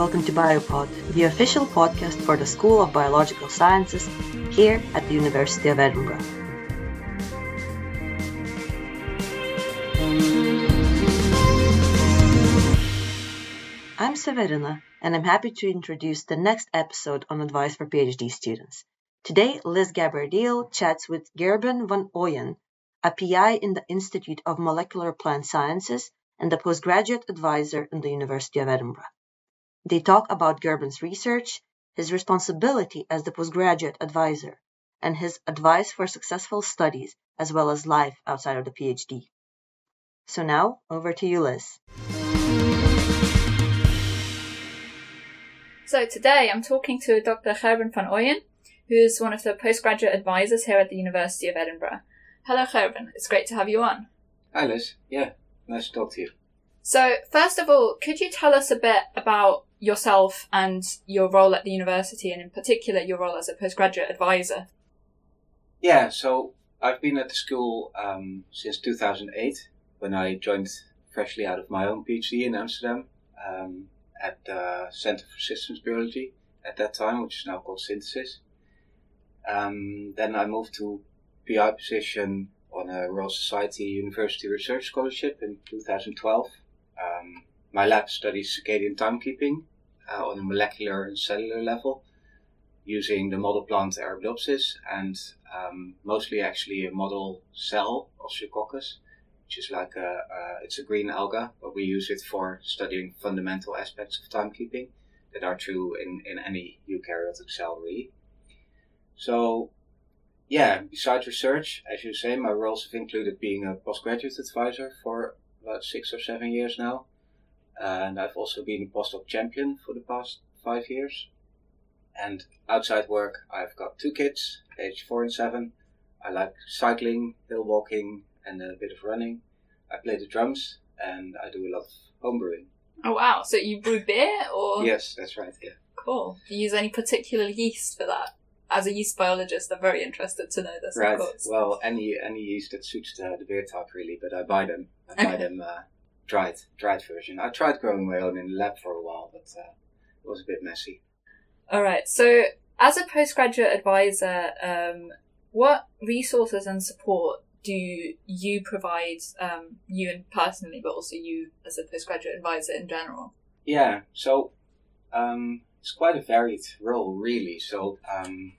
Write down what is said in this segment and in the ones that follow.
welcome to Biopod, the official podcast for the School of Biological Sciences here at the University of Edinburgh. I'm Severina, and I'm happy to introduce the next episode on advice for PhD students. Today, Liz Gabardiel chats with Gerben van Ooijen, a PI in the Institute of Molecular Plant Sciences and a postgraduate advisor in the University of Edinburgh. They talk about Gerben's research, his responsibility as the postgraduate advisor, and his advice for successful studies as well as life outside of the PhD. So now, over to you, Liz. So today I'm talking to Dr. Gerben van Ooijen, who's one of the postgraduate advisors here at the University of Edinburgh. Hello, Gerben. It's great to have you on. Hi, Liz. Yeah, nice to talk to you. So, first of all, could you tell us a bit about yourself and your role at the university, and in particular your role as a postgraduate advisor? Yeah, so I've been at the school um, since 2008 when I joined freshly out of my own PhD in Amsterdam um, at the Center for Systems Biology at that time, which is now called SynthSys. Um, then I moved to PI position on a Royal Society University Research Scholarship in 2012. Um, my lab studies circadian timekeeping uh, on a molecular and cellular level using the model plant Arabidopsis and um, mostly actually a model cell, Ostreococcus, which is like a, uh, it's a green alga, but we use it for studying fundamental aspects of timekeeping that are true in, in any eukaryotic cell really. So yeah, besides research, as you say, my roles have included being a postgraduate advisor for about six or seven years now and I've also been a postdoc champion for the past five years. And outside work, I've got two kids, aged four and seven. I like cycling, hill walking, and a bit of running. I play the drums, and I do a lot of homebrewing. Oh wow! So you brew beer, or yes, that's right. Yeah. Cool. Do you use any particular yeast for that? As a yeast biologist, I'm very interested to know this. Right. Well, any any yeast that suits the, the beer type, really. But I buy them. I buy them uh, dried dried version. I tried growing my own in the lab for a while, but uh, it was a bit messy. All right. So, as a postgraduate advisor, um, what resources and support do you provide, um, you and personally, but also you as a postgraduate advisor in general? Yeah. So, um, it's quite a varied role, really. So, um,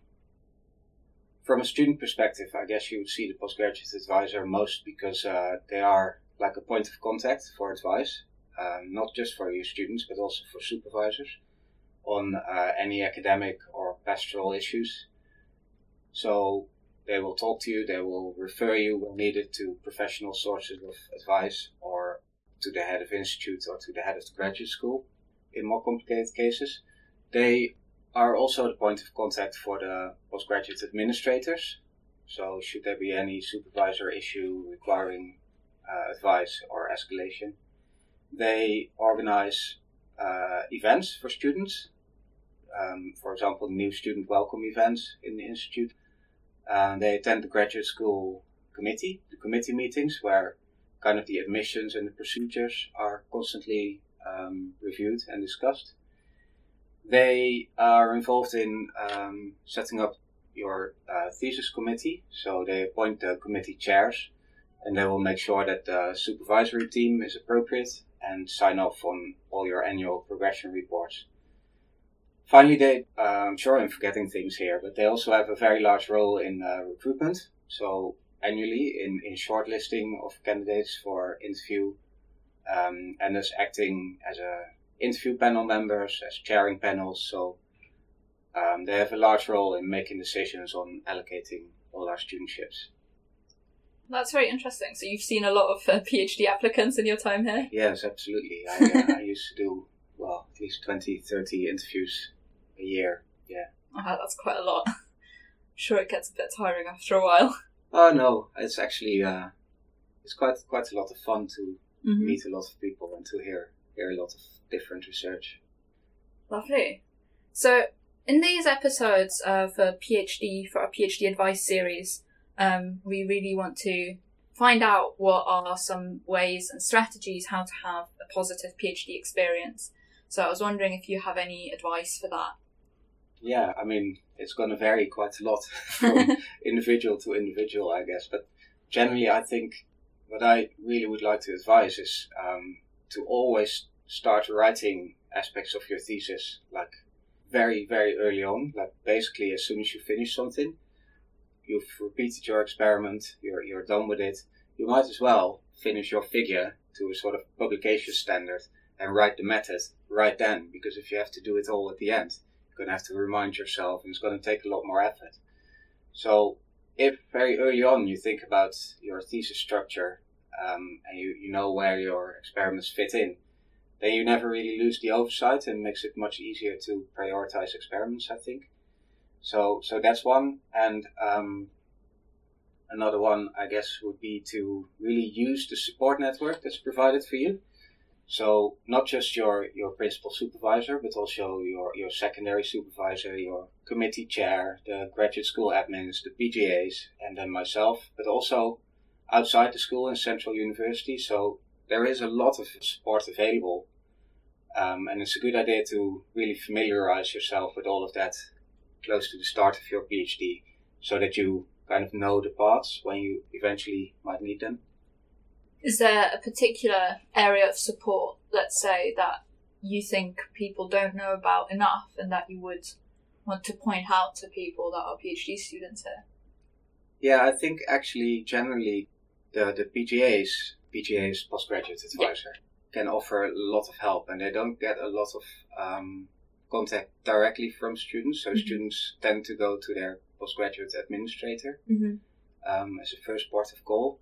from a student perspective, I guess you would see the postgraduate advisor most because uh, they are like a point of contact for advice, um, not just for your students, but also for supervisors on uh, any academic or pastoral issues. So they will talk to you, they will refer you when needed to professional sources of advice or to the head of institute or to the head of the graduate school in more complicated cases. They are also the point of contact for the postgraduate administrators. So should there be any supervisor issue requiring uh, advice or escalation. They organize uh, events for students. Um, for example, new student welcome events in the institute. Uh, they attend the graduate school committee, the committee meetings where kind of the admissions and the procedures are constantly um, reviewed and discussed. They are involved in um, setting up your uh, thesis committee, so they appoint the committee chairs and they will make sure that the supervisory team is appropriate and sign off on all your annual progression reports. Finally, they, uh, I'm sure I'm forgetting things here, but they also have a very large role in uh, recruitment. So annually in, in shortlisting of candidates for interview, um, and as acting as a interview panel members, as chairing panels. So um, they have a large role in making decisions on allocating all our studentships. That's very interesting. So you've seen a lot of uh, PhD applicants in your time here? Yes, absolutely. I, uh, I used to do, well, at least 20, 30 interviews a year. Yeah. Oh, that's quite a lot. I'm sure it gets a bit tiring after a while. Oh, no. It's actually, uh, it's quite, quite a lot of fun to mm-hmm. meet a lot of people and to hear, hear a lot of different research. Lovely. So, in these episodes of a PhD, for our PhD advice series, um, we really want to find out what are some ways and strategies how to have a positive PhD experience. So I was wondering if you have any advice for that. Yeah, I mean, it's going to vary quite a lot from individual to individual, I guess. But generally, I think what I really would like to advise is um, to always start writing aspects of your thesis like very, very early on. Like basically, as soon as you finish something, you've repeated your experiment, you're, you're done with it, you might as well finish your figure to a sort of publication standard and write the method right then. Because if you have to do it all at the end, you're going to have to remind yourself and it's going to take a lot more effort. So if very early on you think about your thesis structure um, and you, you know where your experiments fit in, then you never really lose the oversight and makes it much easier to prioritize experiments, I think. So, so that's one. And, um, another one, I guess, would be to really use the support network that's provided for you. So not just your, your principal supervisor, but also your, your secondary supervisor, your committee chair, the graduate school admins, the PGAs, and then myself, but also outside the school in Central University. So there is a lot of support available. Um, and it's a good idea to really familiarize yourself with all of that close to the start of your PhD so that you kind of know the paths when you eventually might need them. Is there a particular area of support, let's say, that you think people don't know about enough and that you would want to point out to people that are PhD students here? Yeah, I think actually generally the, the PGAs, PGA's postgraduate advisor, yeah. can offer a lot of help and they don't get a lot of um, contact directly from students. So mm-hmm. students tend to go to their postgraduate administrator mm-hmm. um, as a first port of call,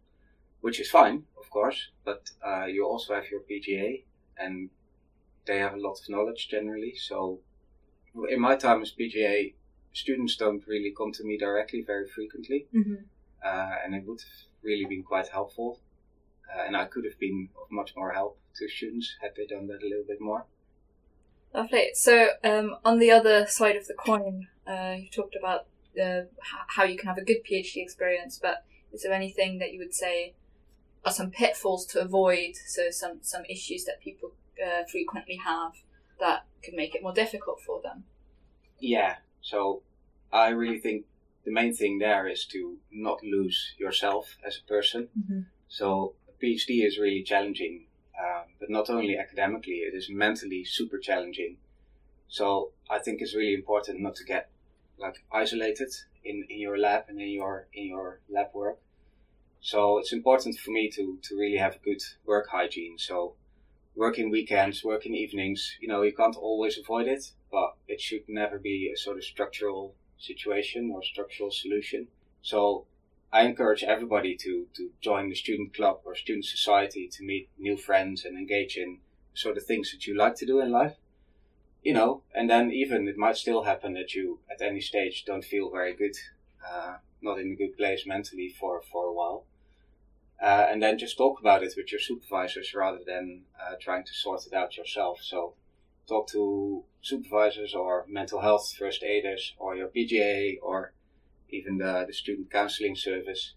which is fine, of course. But uh, you also have your PGA, and they have a lot of knowledge generally. So in my time as PGA, students don't really come to me directly very frequently, mm-hmm. uh, and it would have really been quite helpful. Uh, and I could have been of much more help to students had they done that a little bit more. Lovely. So, um, on the other side of the coin, uh, you talked about uh, how you can have a good PhD experience, but is there anything that you would say are some pitfalls to avoid? So, some some issues that people uh, frequently have that could make it more difficult for them. Yeah. So, I really think the main thing there is to not lose yourself as a person. Mm-hmm. So, a PhD is really challenging um, but not only academically, it is mentally super challenging. So I think it's really important not to get like isolated in, in your lab and in your in your lab work. So it's important for me to to really have good work hygiene. So working weekends, working evenings, you know, you can't always avoid it, but it should never be a sort of structural situation or structural solution. So I encourage everybody to, to join the student club or student society to meet new friends and engage in sort of things that you like to do in life. You know, and then even it might still happen that you at any stage don't feel very good, uh, not in a good place mentally for, for a while. Uh, and then just talk about it with your supervisors rather than uh, trying to sort it out yourself. So talk to supervisors or mental health first aiders or your PGA or even the, the student counseling service,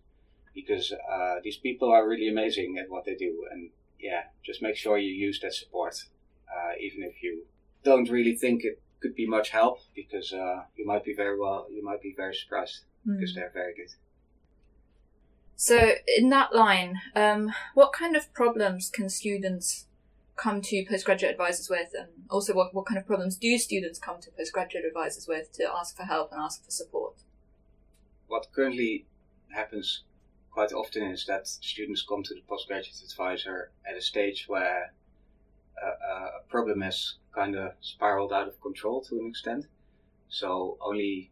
because uh, these people are really amazing at what they do. And yeah, just make sure you use that support, uh, even if you don't really think it could be much help, because uh, you might be very well, you might be very surprised mm. because they're very good. So, in that line, um, what kind of problems can students come to postgraduate advisors with, and also what, what kind of problems do students come to postgraduate advisors with to ask for help and ask for support? What currently happens quite often is that students come to the postgraduate advisor at a stage where a problem has kind of spiraled out of control to an extent. So only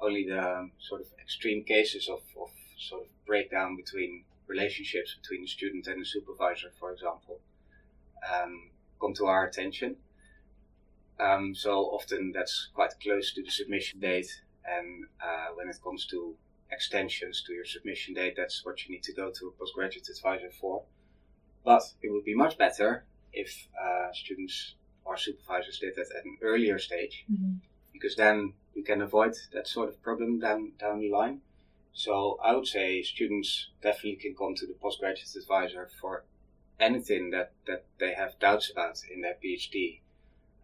only the um, sort of extreme cases of, of sort of breakdown between relationships between the student and the supervisor, for example, um, come to our attention. Um, so often that's quite close to the submission date, and uh, when it comes to extensions to your submission date, that's what you need to go to a postgraduate advisor for. But it would be much better if uh, students or supervisors did that at an earlier stage, mm-hmm. because then you can avoid that sort of problem down down the line. So I would say students definitely can come to the postgraduate advisor for anything that, that they have doubts about in their PhD.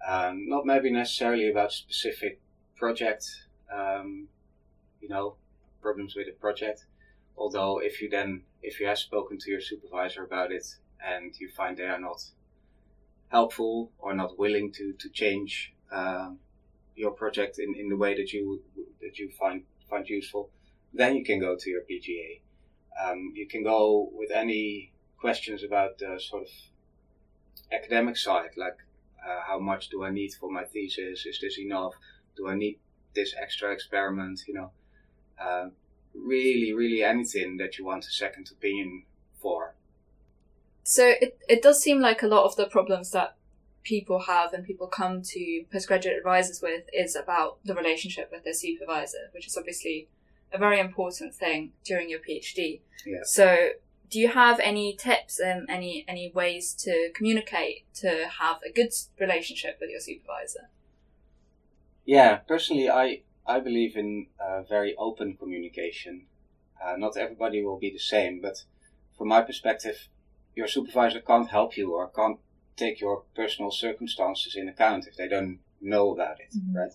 Um, not maybe necessarily about specific project, um, you know, problems with a project. Although if you then, if you have spoken to your supervisor about it and you find they are not helpful or not willing to, to change, um, your project in, in the way that you, that you find, find useful, then you can go to your PGA. Um, you can go with any questions about the sort of academic side, like uh, how much do I need for my thesis? Is this enough? Do I need this extra experiment? You know, uh, really, really anything that you want a second opinion for. So it it does seem like a lot of the problems that people have and people come to postgraduate advisors with is about the relationship with their supervisor, which is obviously a very important thing during your PhD. Yeah. So do you have any tips and any any ways to communicate to have a good relationship with your supervisor? Yeah, personally, I I believe in uh, very open communication. Uh, not everybody will be the same, but from my perspective, your supervisor can't help you or can't take your personal circumstances in account if they don't know about it, mm-hmm. right?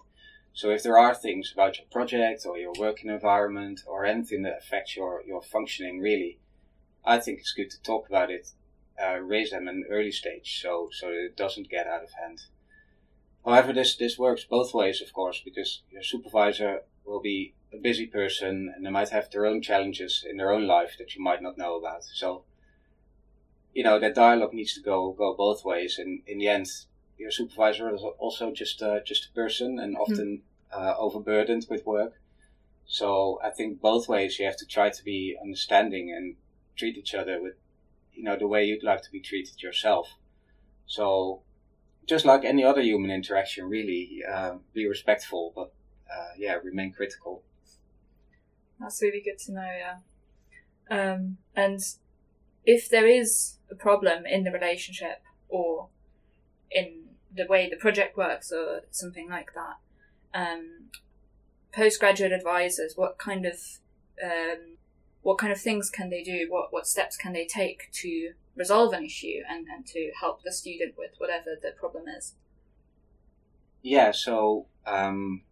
So if there are things about your project or your working environment or anything that affects your, your functioning really, I think it's good to talk about it, uh, raise them in an early stage so, so it doesn't get out of hand. However, this, this works both ways, of course, because your supervisor will be a busy person and they might have their own challenges in their own life that you might not know about. So, you know, that dialogue needs to go, go both ways. And in the end, your supervisor is also just, uh, just a person and often, mm. uh, overburdened with work. So I think both ways you have to try to be understanding and treat each other with, you know, the way you'd like to be treated yourself. So, just like any other human interaction, really, uh, be respectful, but uh, yeah, remain critical. That's really good to know. Yeah, um, and if there is a problem in the relationship or in the way the project works or something like that, um, postgraduate advisors, what kind of um, what kind of things can they do? What, what steps can they take to resolve an issue and, and to help the student with whatever the problem is? Yeah, so um,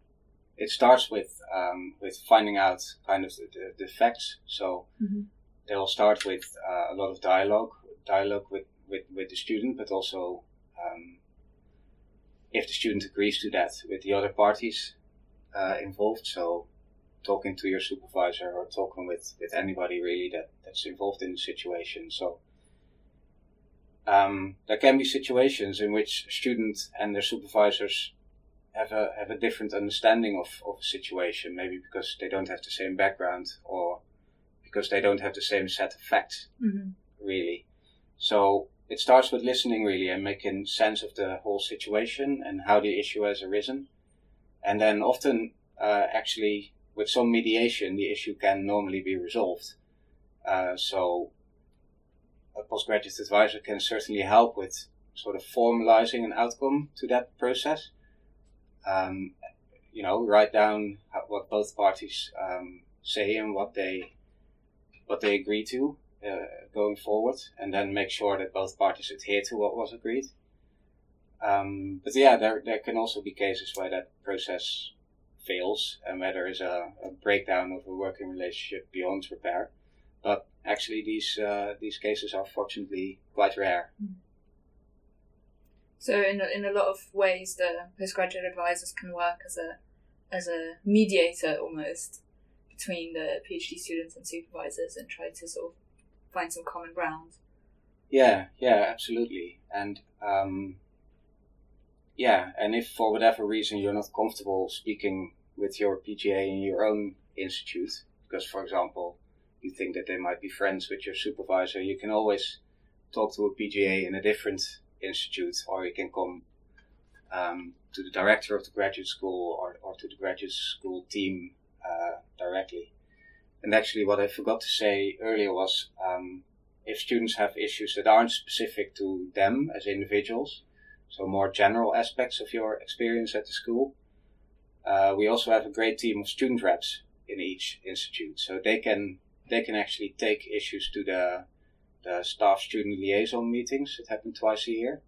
it starts with um, with finding out kind of the, the, the facts. So mm-hmm. they'll start with uh, a lot of dialogue, dialogue with, with, with the student, but also um, if the student agrees to that with the other parties uh, involved. So talking to your supervisor or talking with, with anybody really that, that's involved in the situation. So um, there can be situations in which students and their supervisors have a have a different understanding of, of a situation, maybe because they don't have the same background or because they don't have the same set of facts, mm-hmm. really. So it starts with listening really and making sense of the whole situation and how the issue has arisen. And then often uh, actually with some mediation, the issue can normally be resolved. Uh, so a postgraduate advisor can certainly help with sort of formalizing an outcome to that process. Um, you know, write down what both parties um, say and what they what they agree to uh, going forward, and then make sure that both parties adhere to what was agreed. Um, but yeah, there there can also be cases where that process fails and where there is a, a breakdown of a working relationship beyond repair. But actually, these uh, these cases are fortunately quite rare. So, in a, in a lot of ways, the postgraduate advisors can work as a as a mediator almost between the PhD students and supervisors and try to sort of find some common ground. Yeah, yeah, absolutely. And um, yeah, and if for whatever reason you're not comfortable speaking with your PGA in your own institute, because for example, you think that they might be friends with your supervisor, you can always talk to a PGA in a different institute, or you can come um, to the director of the graduate school or, or to the graduate school team uh, directly. And actually, what I forgot to say earlier was um, if students have issues that aren't specific to them as individuals, so more general aspects of your experience at the school. Uh, we also have a great team of student reps in each institute, so they can they can actually take issues to the the staff student liaison meetings that happen twice a year,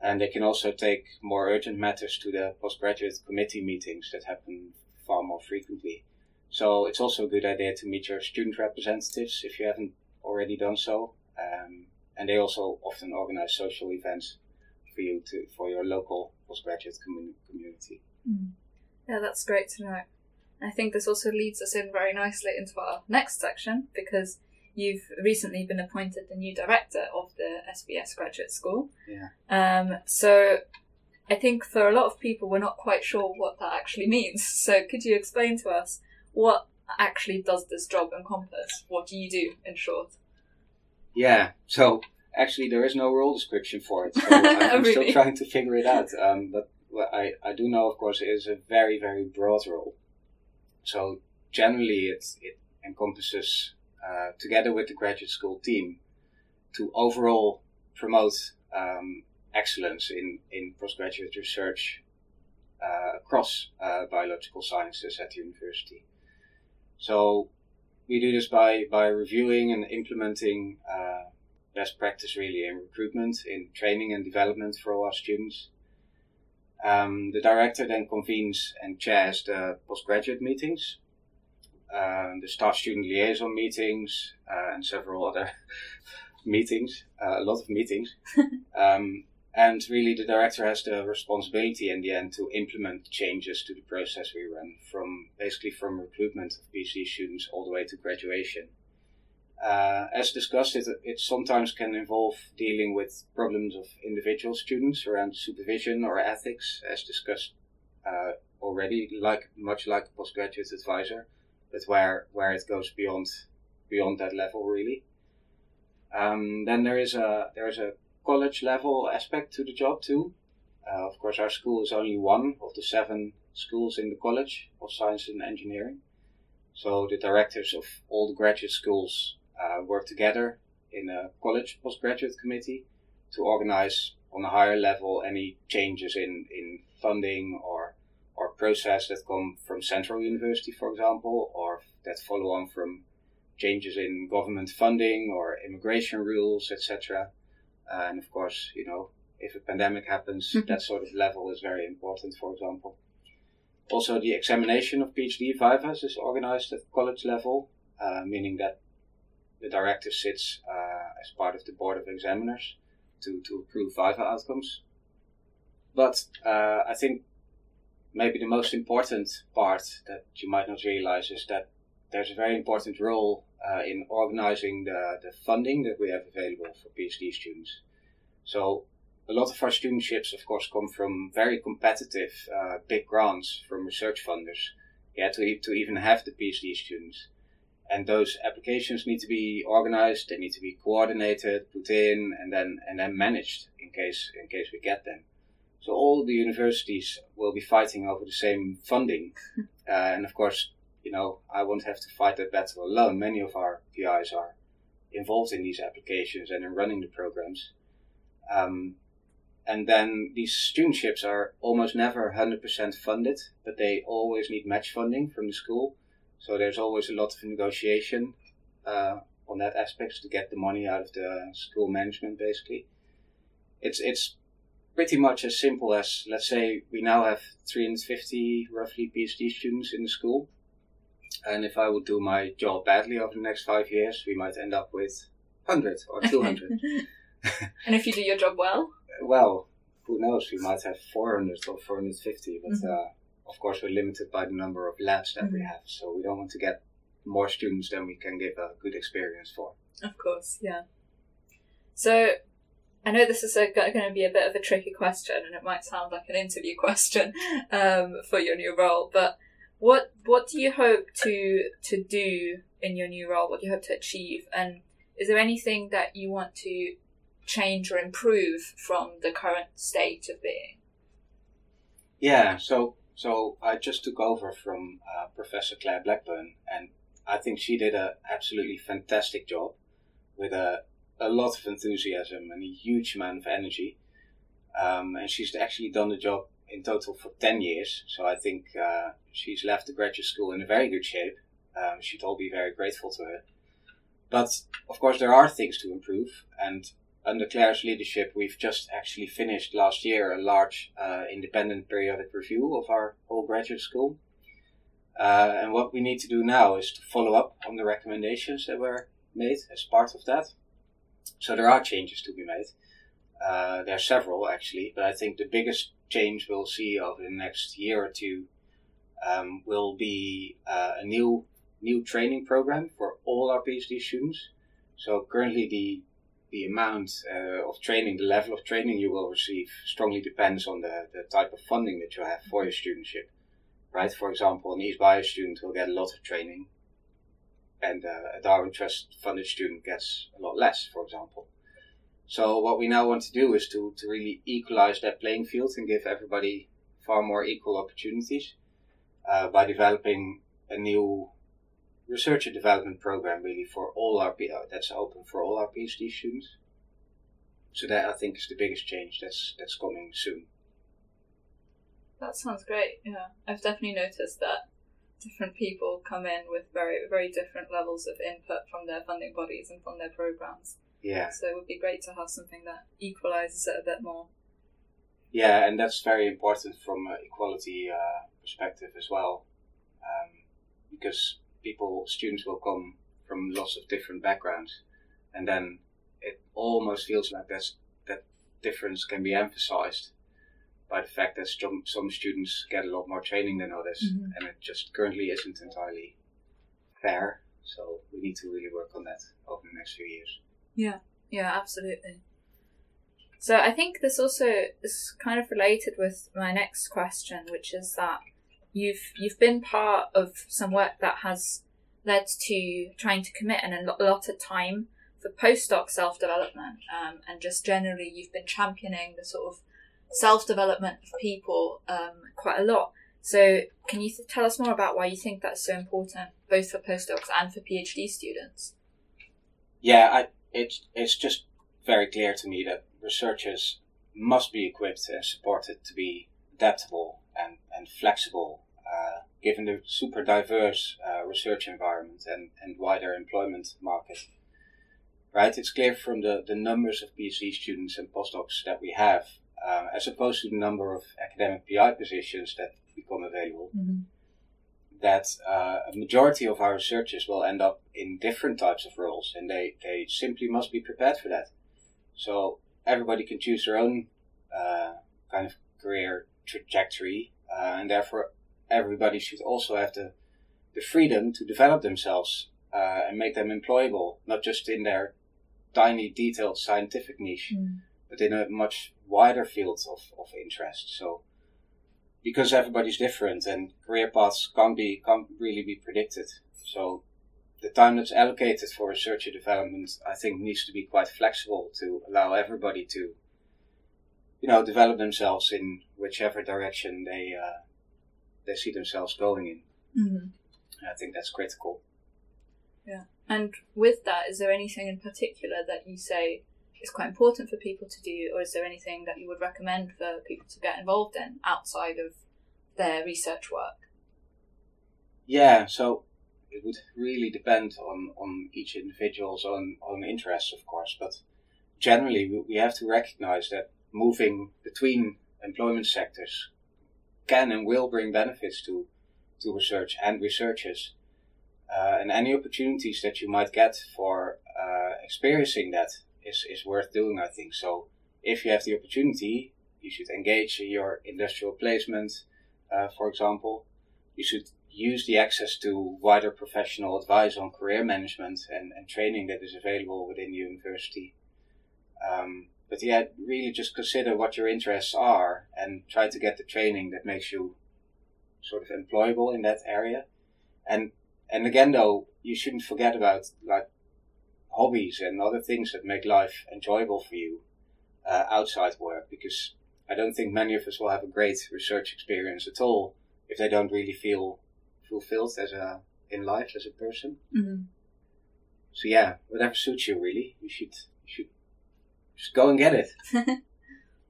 And they can also take more urgent matters to the postgraduate committee meetings that happen far more frequently. So it's also a good idea to meet your student representatives if you haven't already done so. Um, and they also often organize social events for you to for your local postgraduate community. Mm. Yeah, that's great to know. I think this also leads us in very nicely into our next section because you've recently been appointed the new director of the SBS Graduate School. Yeah. Um, so I think for a lot of people, we're not quite sure what that actually means. So could you explain to us what actually does this job encompass? What do you do in short? Yeah. So actually, there is no role description for it. So I'm really? still trying to figure it out. Um, but I, I do know, of course, it is a very, very broad role. So generally, it, it encompasses, uh, together with the graduate school team, to overall promote um, excellence in, in postgraduate research uh, across uh, biological sciences at the university. So we do this by, by reviewing and implementing uh, best practice really in recruitment, in training and development for all our students. Um, the director then convenes and chairs the postgraduate meetings, uh, the staff student liaison meetings, uh, and several other meetings, uh, a lot of meetings. um, and really, the director has the responsibility in the end to implement changes to the process we run from basically from recruitment of PhD students all the way to graduation. Uh, as discussed, it, it sometimes can involve dealing with problems of individual students around supervision or ethics, as discussed uh, already, like much like a postgraduate advisor, but where where it goes beyond beyond that level really. Um, then there is a there is a college level aspect to the job too. Uh, of course, our school is only one of the seven schools in the College of Science and Engineering. So the directors of all the graduate schools uh, work together in a college postgraduate committee to organize on a higher level any changes in, in funding or or process that come from central university, for example, or that follow on from changes in government funding or immigration rules, etc. Uh, and of course, you know, if a pandemic happens, mm-hmm. that sort of level is very important, for example. Also, the examination of PhD vivas is organized at college level, uh, meaning that the director sits uh, as part of the board of examiners to, to approve viva outcomes. But uh, I think maybe the most important part that you might not realize is that there's a very important role uh, in organizing the, the funding that we have available for PhD students. So a lot of our studentships, of course, come from very competitive uh, big grants from research funders. Yeah, to, to even have the PhD students. And those applications need to be organized, they need to be coordinated, put in, and then and then managed in case in case we get them. So all the universities will be fighting over the same funding, uh, and of course you know, I won't have to fight that battle alone. Many of our PIs are involved in these applications and in running the programs. Um, and then these studentships are almost never 100% funded, but they always need match funding from the school. So there's always a lot of negotiation uh, on that aspect to get the money out of the school management, basically. It's, it's pretty much as simple as, let's say, we now have 350 roughly PhD students in the school. And if I would do my job badly over the next five years, we might end up with 100 or 200. and if you do your job well? Well, who knows? We might have 400 or 450, but mm-hmm. uh, of course, we're limited by the number of labs that mm-hmm. we have. So we don't want to get more students than we can give a good experience for. Of course, yeah. So I know this is going to be a bit of a tricky question, and it might sound like an interview question um, for your new role, but what what do you hope to to do in your new role? What do you hope to achieve? And is there anything that you want to change or improve from the current state of being? Yeah, so so I just took over from uh, Professor Clare Blackburn, and I think she did an absolutely fantastic job with a a lot of enthusiasm and a huge amount of energy. Um, and she's actually done the job in total for 10 years. So I think uh, she's left the graduate school in a very good shape. Um, she'd all be very grateful to her. But of course, there are things to improve, and under Clare's leadership, we've just actually finished last year a large uh, independent periodic review of our whole graduate school. Uh, and what we need to do now is to follow up on the recommendations that were made as part of that. So there are changes to be made. Uh, there are several actually, but I think the biggest change we'll see over the next year or two um, will be uh, a new new training program for all our PhD students. So currently the the amount uh, of training, the level of training you will receive strongly depends on the, the type of funding that you have for your studentship. Right? For example, an EASTBIO student will get a lot of training and uh, a Darwin Trust funded student gets a lot less, for example. So what we now want to do is to, to really equalize that playing field and give everybody far more equal opportunities uh, by developing a new research and development program really for all our that's open for all our PhD students. So that I think is the biggest change that's that's coming soon. That sounds great. Yeah, I've definitely noticed that different people come in with very very different levels of input from their funding bodies and from their programs. Yeah. So it would be great to have something that equalizes it a bit more. Yeah, and that's very important from an equality uh, perspective as well, um, because people, students will come from lots of different backgrounds, and then it almost feels like that's, that difference can be emphasized by the fact that some, some students get a lot more training than others, mm-hmm. and it just currently isn't entirely fair. So we need to really work on that over the next few years. Yeah, yeah, absolutely. So I think this also is kind of related with my next question, which is that you've you've been part of some work that has led to trying to commit an a lot of time for postdoc self development, um, and just generally you've been championing the sort of self development of people um, quite a lot. So, can you th- tell us more about why you think that's so important, both for postdocs and for PhD students? Yeah, I, it's it's just very clear to me that researchers must be equipped and supported to be adaptable and, and flexible, uh, given the super diverse uh, research environment and, and wider employment market. Right, it's clear from the, the numbers of PhD students and postdocs that we have uh, as opposed to the number of academic PI positions that become available, mm-hmm. that uh, a majority of our researchers will end up in different types of roles, and they, they simply must be prepared for that. So everybody can choose their own uh, kind of career trajectory, uh, and therefore everybody should also have the, the freedom to develop themselves uh, and make them employable, not just in their tiny, detailed scientific niche, mm. but in a much wider fields of, of interest. So because everybody's different and career paths can't be can't really be predicted. So the time that's allocated for research and development, I think, needs to be quite flexible to allow everybody to, you know, develop themselves in whichever direction they uh, they see themselves going in. Mm-hmm. I think that's critical. Yeah, and with that, is there anything in particular that you say is quite important for people to do, or is there anything that you would recommend for people to get involved in outside of their research work? Yeah, so it would really depend on, on each individual's own, own interests, of course, but generally we have to recognize that moving between employment sectors can and will bring benefits to, to research and researchers. Uh, and any opportunities that you might get for uh, experiencing that is, is worth doing, I think. So if you have the opportunity, you should engage in your industrial placement, uh, for example. You should use the access to wider professional advice on career management and, and training that is available within the university. Um, but yeah, really just consider what your interests are and try to get the training that makes you sort of employable in that area. And and again, though, you shouldn't forget about like hobbies and other things that make life enjoyable for you uh, outside work because I don't think many of us will have a great research experience at all if they don't really feel fulfilled as a in life as a person. Mm-hmm. So yeah, whatever suits you really, you should you should just go and get it.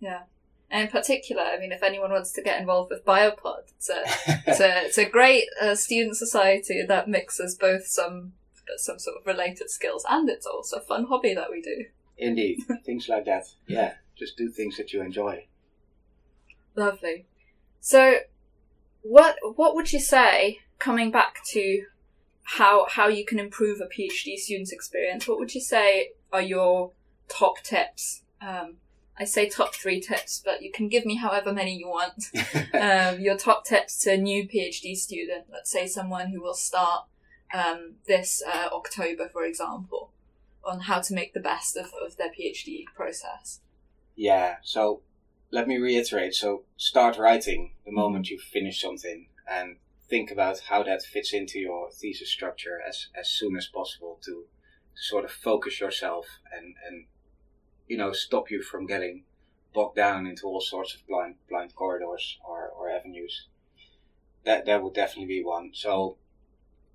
yeah. And in particular, I mean, if anyone wants to get involved with Biopod, it's a, it's a, it's a great uh, student society that mixes both some some sort of related skills, and it's also a fun hobby that we do. Indeed, things like that. Yeah, just do things that you enjoy. Lovely. So, what what would you say coming back to how how you can improve a PhD student's experience? What would you say are your top tips? Um, I say top three tips, but you can give me however many you want. um, your top tips to a new PhD student, let's say someone who will start um, this uh, October, for example, on how to make the best of, of their PhD process. Yeah, so let me reiterate. So start writing the moment you finish something and think about how that fits into your thesis structure as, as soon as possible to, to sort of focus yourself and, and you know, stop you from getting bogged down into all sorts of blind blind corridors or, or avenues. That that would definitely be one. So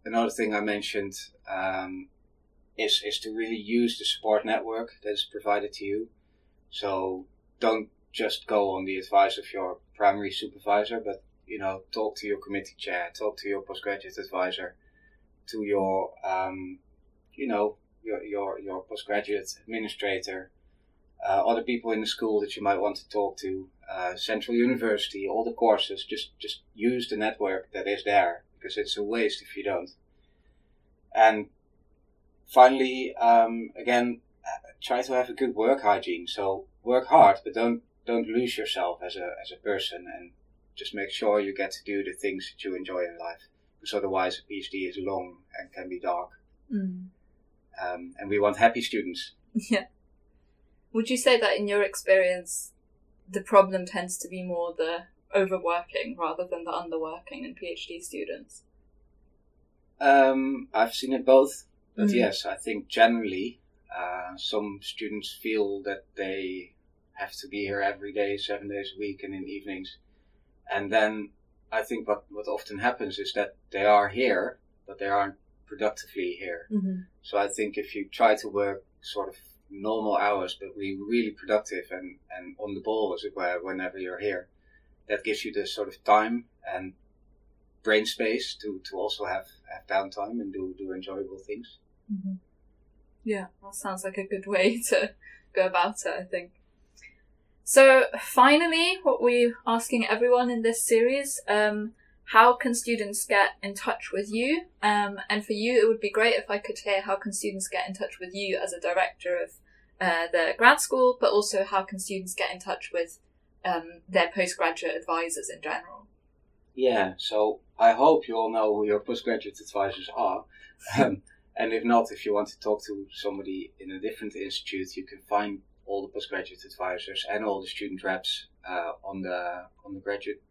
another thing I mentioned um, is is to really use the support network that is provided to you. So don't just go on the advice of your primary supervisor, but you know talk to your committee chair, talk to your postgraduate advisor, to your um, you know your your your postgraduate administrator, uh, other people in the school that you might want to talk to, uh, Central University, all the courses. Just just use the network that is there because it's a waste if you don't. And finally, um, again, uh, try to have a good work hygiene. So work hard, but don't don't lose yourself as a as a person, and just make sure you get to do the things that you enjoy in life. Because otherwise, a PhD is long and can be dark. Mm. Um, and we want happy students. Yeah. Would you say that in your experience, the problem tends to be more the overworking rather than the underworking in PhD students? Um, I've seen it both, but Mhm. yes, I think generally uh, some students feel that they have to be here every day, seven days a week, and in evenings. And then I think what, what often happens is that they are here, but they aren't productively here. Mm-hmm. So I think if you try to work sort of normal hours, but be really productive and, and on the ball, as it were, whenever you're here, that gives you the sort of time and brain space to, to also have, have downtime and do, do enjoyable things. Mm-hmm. Yeah, that sounds like a good way to go about it, I think. So, finally, what we're asking everyone in this series, um, how can students get in touch with you? Um, and for you, it would be great if I could hear how can students get in touch with you as a director of uh, the grad school, but also how can students get in touch with um, their postgraduate advisors in general? Yeah, so I hope you all know who your postgraduate advisors are. Um, and if not, if you want to talk to somebody in a different institute, you can find all the postgraduate advisors and all the student reps uh, on the on the graduate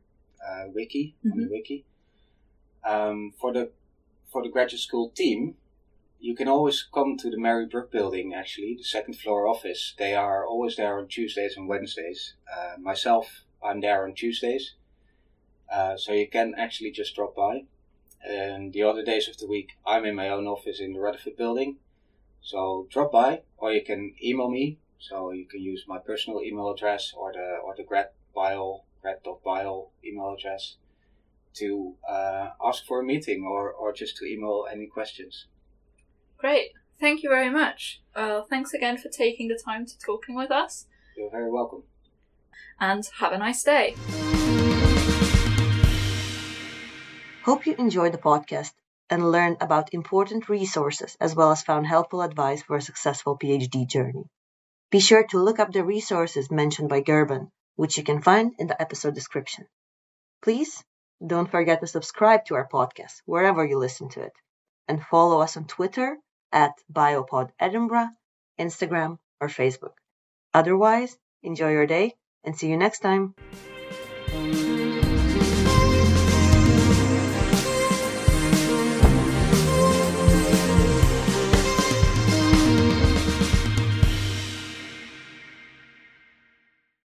uh, wiki on the wiki. Um, for the for the graduate school team, you can always come to the Mary Brück building. Actually, the second floor office. They are always there on Tuesdays and Wednesdays. Uh, myself, I'm there on Tuesdays, uh, so you can actually just drop by. And the other days of the week, I'm in my own office in the Rutherford building. So drop by, or you can email me. So you can use my personal email address or the or the grad bio grad.bio email address to uh, ask for a meeting or, or just to email any questions. Great. Thank you very much. Uh, thanks again for taking the time to talking with us, You're very welcome. and have a nice day. Hope you enjoyed the podcast and learned about important resources as well as found helpful advice for a successful PhD journey. Be sure to look up the resources mentioned by Gerben, which you can find in the episode description. Please don't forget to subscribe to our podcast wherever you listen to it and follow us on Twitter at Biopod Edinburgh, Instagram, or Facebook. Otherwise, enjoy your day and see you next time.